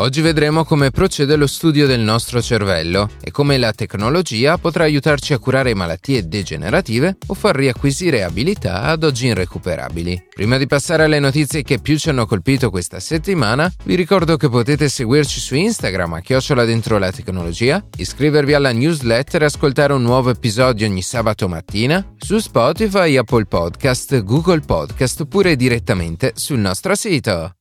Oggi vedremo come procede lo studio del nostro cervello e come la tecnologia potrà aiutarci a curare malattie degenerative o far riacquisire abilità ad oggi irrecuperabili. Prima di passare alle notizie che più ci hanno colpito questa settimana, vi ricordo che potete seguirci su Instagram a chiocciola dentro la tecnologia, iscrivervi alla newsletter e ascoltare un nuovo episodio ogni sabato mattina su Spotify, Apple Podcast, Google Podcast oppure direttamente sul nostro sito.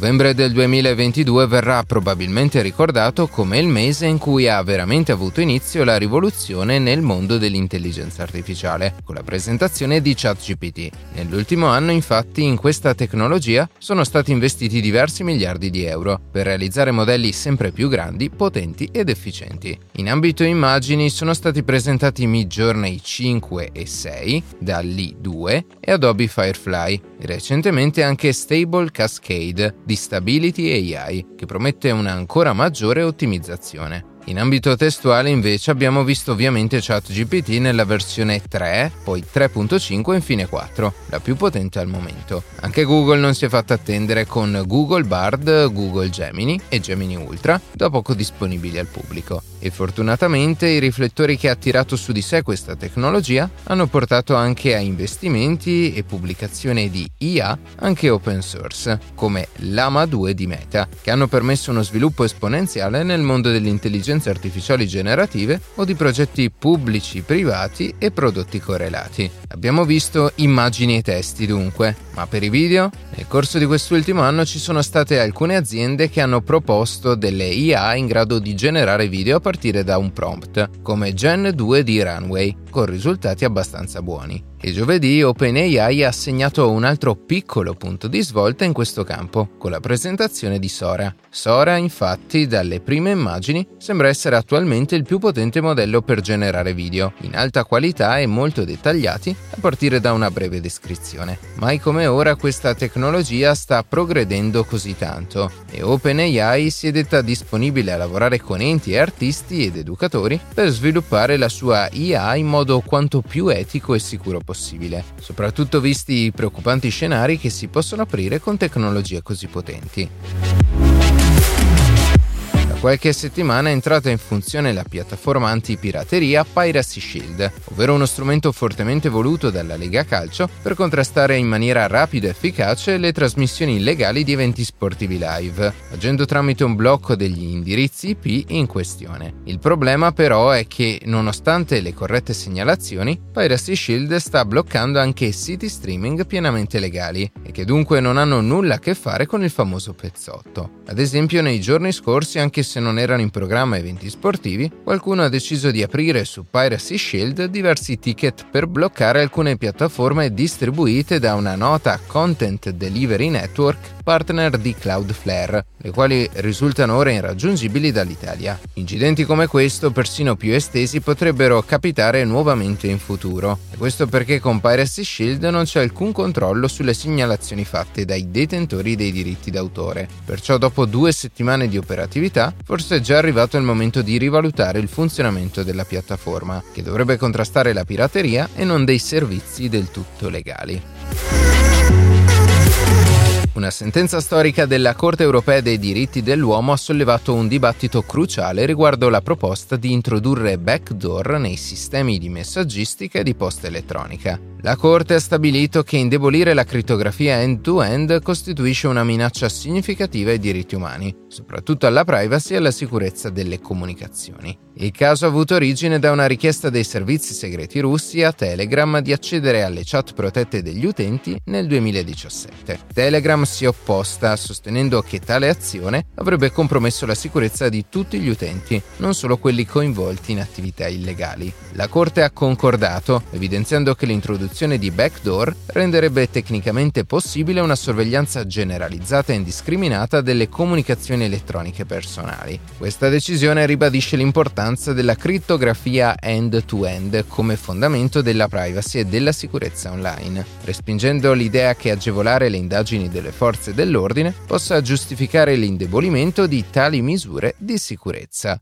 Novembre del 2022 verrà probabilmente ricordato come il mese in cui ha veramente avuto inizio la rivoluzione nel mondo dell'intelligenza artificiale, con la presentazione di ChatGPT. Nell'ultimo anno, infatti, in questa tecnologia sono stati investiti diversi miliardi di euro per realizzare modelli sempre più grandi, potenti ed efficienti. In ambito immagini sono stati presentati Midjourney 5 e 6, DALL-E 2 e Adobe Firefly, e recentemente anche Stable Cascade di Stability AI, che promette una ancora maggiore ottimizzazione. In ambito testuale invece abbiamo visto ovviamente ChatGPT nella versione 3, poi 3.5 e infine 4, la più potente al momento. Anche Google non si è fatta attendere con Google Bard, Google Gemini e Gemini Ultra, da poco disponibili al pubblico e fortunatamente i riflettori che ha attirato su di sé questa tecnologia hanno portato anche a investimenti e pubblicazione di IA anche open source, come Lama 2 di Meta, che hanno permesso uno sviluppo esponenziale nel mondo delle intelligenze artificiali generative o di progetti pubblici, privati e prodotti correlati. Abbiamo visto immagini e testi dunque, ma per i video? Nel corso di quest'ultimo anno ci sono state alcune aziende che hanno proposto delle IA in grado di generare video a partire da un prompt, come Gen 2 di Runway, con risultati abbastanza buoni. E giovedì OpenAI ha assegnato un altro piccolo punto di svolta in questo campo, con la presentazione di Sora. Sora, infatti, dalle prime immagini, sembra essere attualmente il più potente modello per generare video, in alta qualità e molto dettagliati, a partire da una breve descrizione. Mai come ora questa tecnologia sta progredendo così tanto e OpenAI si è detta disponibile a lavorare con enti artisti ed educatori per sviluppare la sua IA in modo quanto più etico e sicuro possibile possibile, soprattutto visti i preoccupanti scenari che si possono aprire con tecnologie così potenti qualche settimana è entrata in funzione la piattaforma anti-pirateria Piracy Shield, ovvero uno strumento fortemente voluto dalla Lega Calcio per contrastare in maniera rapida e efficace le trasmissioni illegali di eventi sportivi live, agendo tramite un blocco degli indirizzi IP in questione. Il problema però è che, nonostante le corrette segnalazioni, Piracy Shield sta bloccando anche siti streaming pienamente legali e che dunque non hanno nulla a che fare con il famoso pezzotto. Ad esempio, nei giorni scorsi anche se non erano in programma eventi sportivi, qualcuno ha deciso di aprire su Piracy Shield diversi ticket per bloccare alcune piattaforme distribuite da una nota Content Delivery Network partner di Cloudflare, le quali risultano ora irraggiungibili dall'Italia. Incidenti come questo, persino più estesi, potrebbero capitare nuovamente in futuro. E questo perché con Piracy Shield non c'è alcun controllo sulle segnalazioni fatte dai detentori dei diritti d'autore. Perciò dopo due settimane di operatività, forse è già arrivato il momento di rivalutare il funzionamento della piattaforma, che dovrebbe contrastare la pirateria e non dei servizi del tutto legali. Una sentenza storica della Corte europea dei diritti dell'uomo ha sollevato un dibattito cruciale riguardo la proposta di introdurre backdoor nei sistemi di messaggistica e di posta elettronica. La Corte ha stabilito che indebolire la crittografia end-to-end costituisce una minaccia significativa ai diritti umani, soprattutto alla privacy e alla sicurezza delle comunicazioni. Il caso ha avuto origine da una richiesta dei servizi segreti russi a Telegram di accedere alle chat protette degli utenti nel 2017. Telegram si è opposta, sostenendo che tale azione avrebbe compromesso la sicurezza di tutti gli utenti, non solo quelli coinvolti in attività illegali. La Corte ha concordato, evidenziando che l'introduzione l'introduzione di backdoor renderebbe tecnicamente possibile una sorveglianza generalizzata e indiscriminata delle comunicazioni elettroniche personali. Questa decisione ribadisce l'importanza della crittografia end-to-end come fondamento della privacy e della sicurezza online, respingendo l'idea che agevolare le indagini delle forze dell'ordine possa giustificare l'indebolimento di tali misure di sicurezza.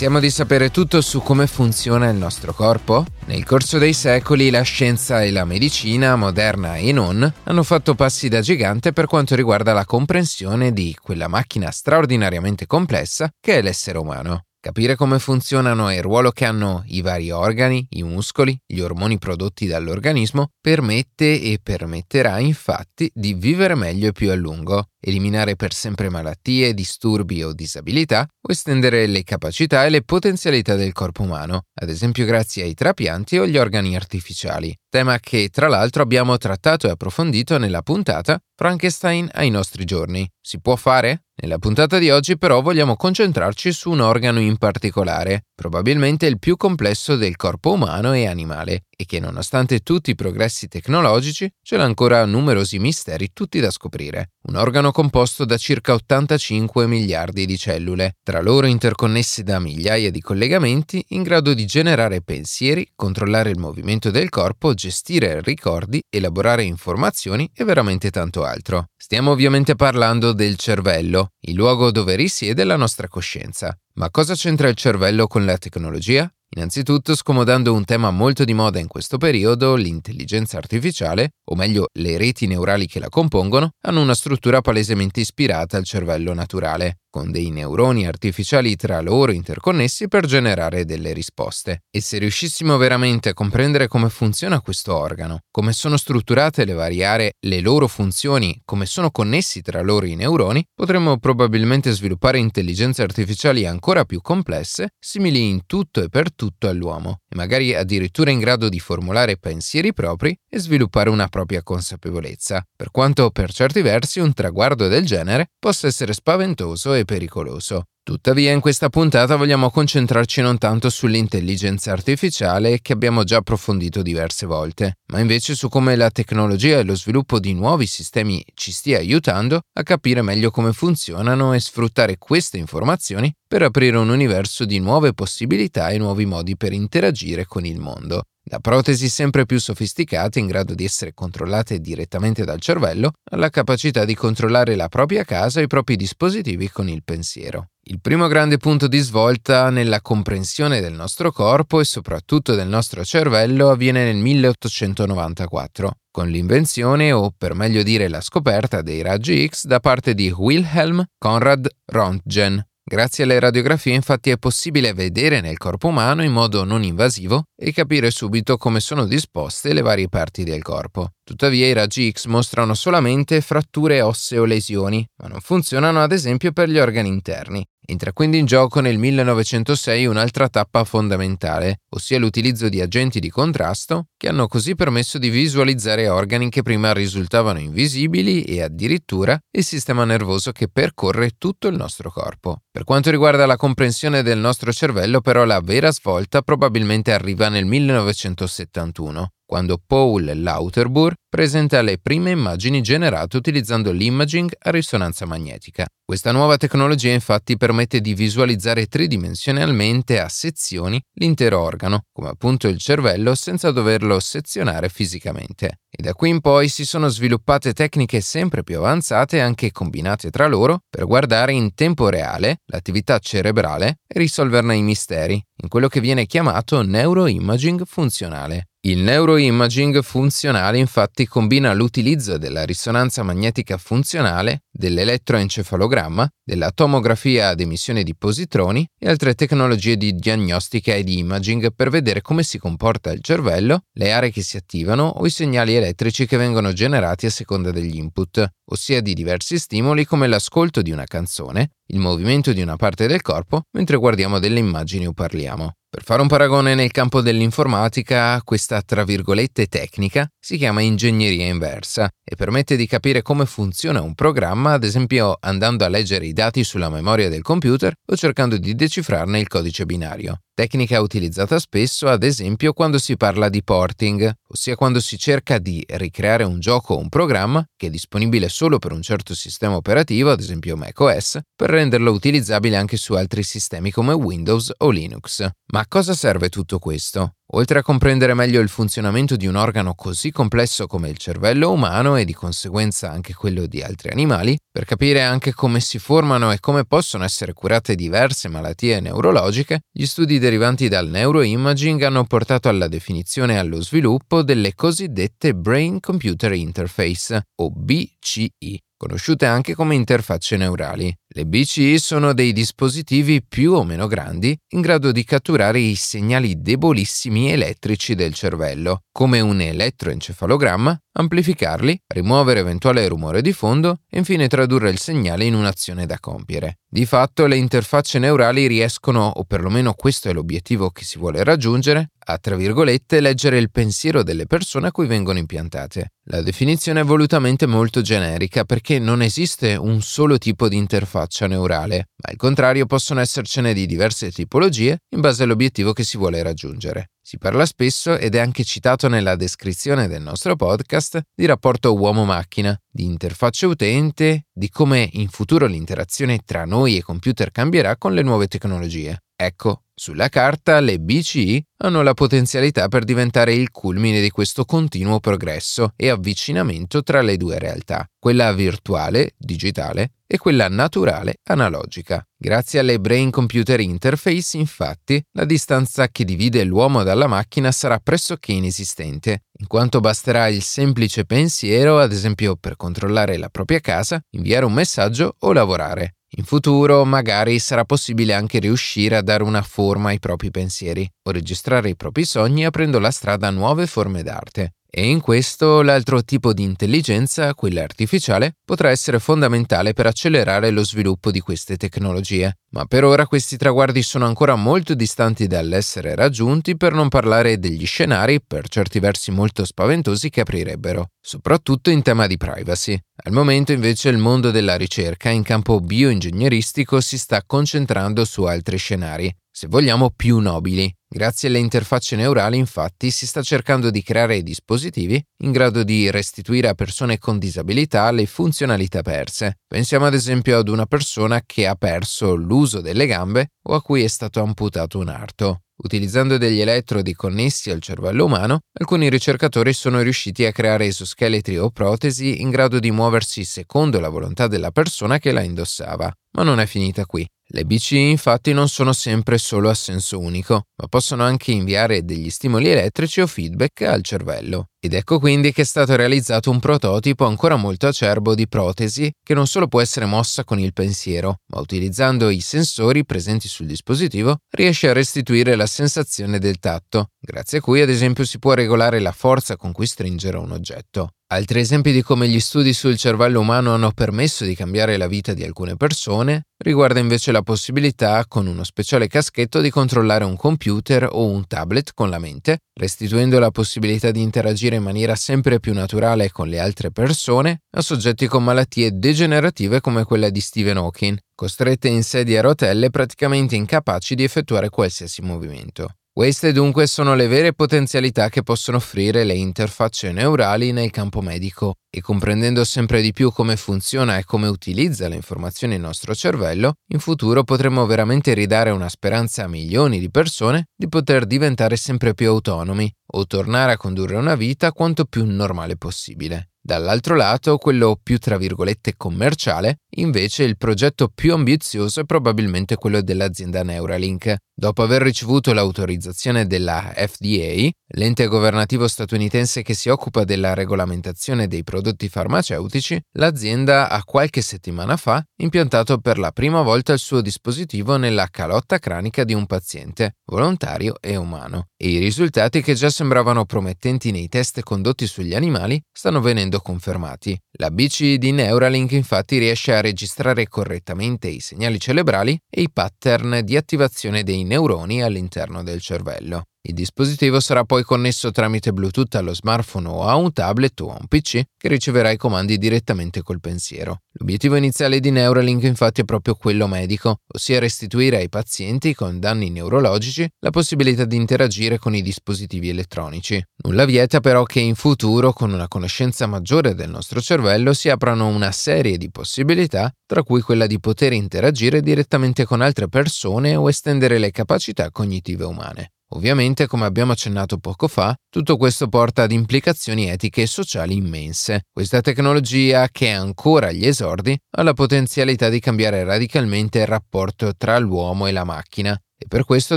Pensiamo di sapere tutto su come funziona il nostro corpo? Nel corso dei secoli la scienza e la medicina, moderna e non, hanno fatto passi da gigante per quanto riguarda la comprensione di quella macchina straordinariamente complessa che è l'essere umano. Capire come funzionano e il ruolo che hanno i vari organi, i muscoli, gli ormoni prodotti dall'organismo permette e permetterà infatti di vivere meglio e più a lungo, eliminare per sempre malattie, disturbi o disabilità o estendere le capacità e le potenzialità del corpo umano, ad esempio grazie ai trapianti o agli organi artificiali, tema che tra l'altro abbiamo trattato e approfondito nella puntata Frankenstein ai nostri giorni. Si può fare? Nella puntata di oggi però vogliamo concentrarci su un organo in particolare, probabilmente il più complesso del corpo umano e animale, e che nonostante tutti i progressi tecnologici ce l'ha ancora numerosi misteri tutti da scoprire. Un organo composto da circa 85 miliardi di cellule, tra loro interconnesse da migliaia di collegamenti in grado di generare pensieri, controllare il movimento del corpo, gestire ricordi, elaborare informazioni e veramente tanto altro. Stiamo ovviamente parlando del cervello, il luogo dove risiede la nostra coscienza. Ma cosa c'entra il cervello con la tecnologia? Innanzitutto, scomodando un tema molto di moda in questo periodo, l'intelligenza artificiale, o meglio le reti neurali che la compongono, hanno una struttura palesemente ispirata al cervello naturale con dei neuroni artificiali tra loro interconnessi per generare delle risposte. E se riuscissimo veramente a comprendere come funziona questo organo, come sono strutturate le varie aree, le loro funzioni, come sono connessi tra loro i neuroni, potremmo probabilmente sviluppare intelligenze artificiali ancora più complesse, simili in tutto e per tutto all'uomo, e magari addirittura in grado di formulare pensieri propri e sviluppare una propria consapevolezza, per quanto per certi versi un traguardo del genere possa essere spaventoso e pericoloso. Tuttavia in questa puntata vogliamo concentrarci non tanto sull'intelligenza artificiale che abbiamo già approfondito diverse volte, ma invece su come la tecnologia e lo sviluppo di nuovi sistemi ci stia aiutando a capire meglio come funzionano e sfruttare queste informazioni per aprire un universo di nuove possibilità e nuovi modi per interagire con il mondo. Da protesi sempre più sofisticate in grado di essere controllate direttamente dal cervello, alla capacità di controllare la propria casa e i propri dispositivi con il pensiero. Il primo grande punto di svolta nella comprensione del nostro corpo e soprattutto del nostro cervello avviene nel 1894, con l'invenzione o per meglio dire la scoperta dei raggi X da parte di Wilhelm Conrad Röntgen, Grazie alle radiografie infatti è possibile vedere nel corpo umano in modo non invasivo e capire subito come sono disposte le varie parti del corpo. Tuttavia i raggi X mostrano solamente fratture ossee o lesioni, ma non funzionano ad esempio per gli organi interni. Entra quindi in gioco nel 1906 un'altra tappa fondamentale, ossia l'utilizzo di agenti di contrasto che hanno così permesso di visualizzare organi che prima risultavano invisibili e addirittura il sistema nervoso che percorre tutto il nostro corpo. Per quanto riguarda la comprensione del nostro cervello, però, la vera svolta probabilmente arriva nel 1971, quando Paul Lauterbur presenta le prime immagini generate utilizzando l'imaging a risonanza magnetica. Questa nuova tecnologia infatti permette di visualizzare tridimensionalmente a sezioni l'intero organo, come appunto il cervello, senza doverlo sezionare fisicamente. E da qui in poi si sono sviluppate tecniche sempre più avanzate anche combinate tra loro per guardare in tempo reale l'attività cerebrale e risolverne i misteri, in quello che viene chiamato neuroimaging funzionale. Il neuroimaging funzionale infatti combina l'utilizzo della risonanza magnetica funzionale, dell'elettroencefalogramma, della tomografia ad emissione di positroni e altre tecnologie di diagnostica e di imaging per vedere come si comporta il cervello, le aree che si attivano o i segnali elettrici che vengono generati a seconda degli input, ossia di diversi stimoli come l'ascolto di una canzone, il movimento di una parte del corpo mentre guardiamo delle immagini o parliamo. Per fare un paragone nel campo dell'informatica, questa tra virgolette tecnica si chiama ingegneria inversa e permette di capire come funziona un programma, ad esempio andando a leggere i dati sulla memoria del computer o cercando di decifrarne il codice binario tecnica utilizzata spesso ad esempio quando si parla di porting, ossia quando si cerca di ricreare un gioco o un programma che è disponibile solo per un certo sistema operativo, ad esempio macOS, per renderlo utilizzabile anche su altri sistemi come Windows o Linux. Ma a cosa serve tutto questo? Oltre a comprendere meglio il funzionamento di un organo così complesso come il cervello umano e di conseguenza anche quello di altri animali, per capire anche come si formano e come possono essere curate diverse malattie neurologiche, gli studi derivanti dal neuroimaging hanno portato alla definizione e allo sviluppo delle cosiddette Brain Computer Interface, o BCI, conosciute anche come interfacce neurali. Le BCI sono dei dispositivi più o meno grandi in grado di catturare i segnali debolissimi elettrici del cervello, come un elettroencefalogramma, amplificarli, rimuovere eventuale rumore di fondo e infine tradurre il segnale in un'azione da compiere. Di fatto le interfacce neurali riescono, o perlomeno questo è l'obiettivo che si vuole raggiungere, a tra virgolette leggere il pensiero delle persone a cui vengono impiantate. La definizione è volutamente molto generica perché non esiste un solo tipo di interfaccia faccia neurale, ma al contrario possono essercene di diverse tipologie in base all'obiettivo che si vuole raggiungere. Si parla spesso, ed è anche citato nella descrizione del nostro podcast, di rapporto uomo-macchina, di interfaccia utente, di come in futuro l'interazione tra noi e computer cambierà con le nuove tecnologie. Ecco, sulla carta le BCI hanno la potenzialità per diventare il culmine di questo continuo progresso e avvicinamento tra le due realtà, quella virtuale, digitale, e quella naturale, analogica. Grazie alle Brain Computer Interface, infatti, la distanza che divide l'uomo dalla macchina sarà pressoché inesistente, in quanto basterà il semplice pensiero, ad esempio per controllare la propria casa, inviare un messaggio o lavorare. In futuro magari sarà possibile anche riuscire a dare una forma ai propri pensieri o registrare i propri sogni aprendo la strada a nuove forme d'arte. E in questo l'altro tipo di intelligenza, quella artificiale, potrà essere fondamentale per accelerare lo sviluppo di queste tecnologie. Ma per ora questi traguardi sono ancora molto distanti dall'essere raggiunti per non parlare degli scenari, per certi versi molto spaventosi, che aprirebbero, soprattutto in tema di privacy. Al momento invece il mondo della ricerca in campo bioingegneristico si sta concentrando su altri scenari, se vogliamo più nobili. Grazie alle interfacce neurali, infatti, si sta cercando di creare dispositivi in grado di restituire a persone con disabilità le funzionalità perse. Pensiamo ad esempio ad una persona che ha perso l'uso delle gambe o a cui è stato amputato un arto. Utilizzando degli elettrodi connessi al cervello umano, alcuni ricercatori sono riusciti a creare esoscheletri o protesi in grado di muoversi secondo la volontà della persona che la indossava. Ma non è finita qui. Le BCI infatti non sono sempre solo a senso unico, ma possono anche inviare degli stimoli elettrici o feedback al cervello. Ed ecco quindi che è stato realizzato un prototipo ancora molto acerbo di protesi che non solo può essere mossa con il pensiero, ma utilizzando i sensori presenti sul dispositivo riesce a restituire la sensazione del tatto, grazie a cui ad esempio si può regolare la forza con cui stringere un oggetto. Altri esempi di come gli studi sul cervello umano hanno permesso di cambiare la vita di alcune persone riguarda invece la possibilità, con uno speciale caschetto, di controllare un computer o un tablet con la mente, restituendo la possibilità di interagire in maniera sempre più naturale con le altre persone a soggetti con malattie degenerative come quella di Stephen Hawking, costrette in sedia a rotelle praticamente incapaci di effettuare qualsiasi movimento. Queste dunque sono le vere potenzialità che possono offrire le interfacce neurali nel campo medico e comprendendo sempre di più come funziona e come utilizza le informazioni il nostro cervello, in futuro potremo veramente ridare una speranza a milioni di persone di poter diventare sempre più autonomi o tornare a condurre una vita quanto più normale possibile. Dall'altro lato, quello più tra virgolette commerciale, invece il progetto più ambizioso è probabilmente quello dell'azienda Neuralink. Dopo aver ricevuto l'autorizzazione della FDA, l'ente governativo statunitense che si occupa della regolamentazione dei prodotti farmaceutici, l'azienda ha qualche settimana fa impiantato per la prima volta il suo dispositivo nella calotta cranica di un paziente, volontario e umano. E i risultati che già sembravano promettenti nei test condotti sugli animali stanno venendo confermati. La BC di Neuralink infatti riesce a registrare correttamente i segnali cerebrali e i pattern di attivazione dei neuroni all'interno del cervello. Il dispositivo sarà poi connesso tramite Bluetooth allo smartphone o a un tablet o a un PC che riceverà i comandi direttamente col pensiero. L'obiettivo iniziale di Neuralink infatti è proprio quello medico, ossia restituire ai pazienti con danni neurologici la possibilità di interagire con i dispositivi elettronici. Nulla vieta però che in futuro, con una conoscenza maggiore del nostro cervello, si aprano una serie di possibilità, tra cui quella di poter interagire direttamente con altre persone o estendere le capacità cognitive umane. Ovviamente, come abbiamo accennato poco fa, tutto questo porta ad implicazioni etiche e sociali immense. Questa tecnologia, che è ancora agli esordi, ha la potenzialità di cambiare radicalmente il rapporto tra l'uomo e la macchina e per questo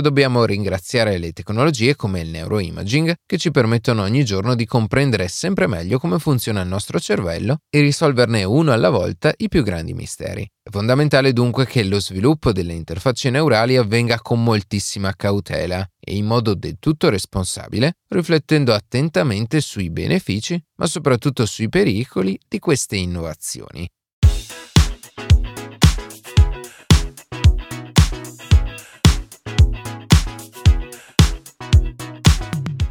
dobbiamo ringraziare le tecnologie come il neuroimaging che ci permettono ogni giorno di comprendere sempre meglio come funziona il nostro cervello e risolverne uno alla volta i più grandi misteri. È fondamentale dunque che lo sviluppo delle interfacce neurali avvenga con moltissima cautela e in modo del tutto responsabile, riflettendo attentamente sui benefici, ma soprattutto sui pericoli di queste innovazioni.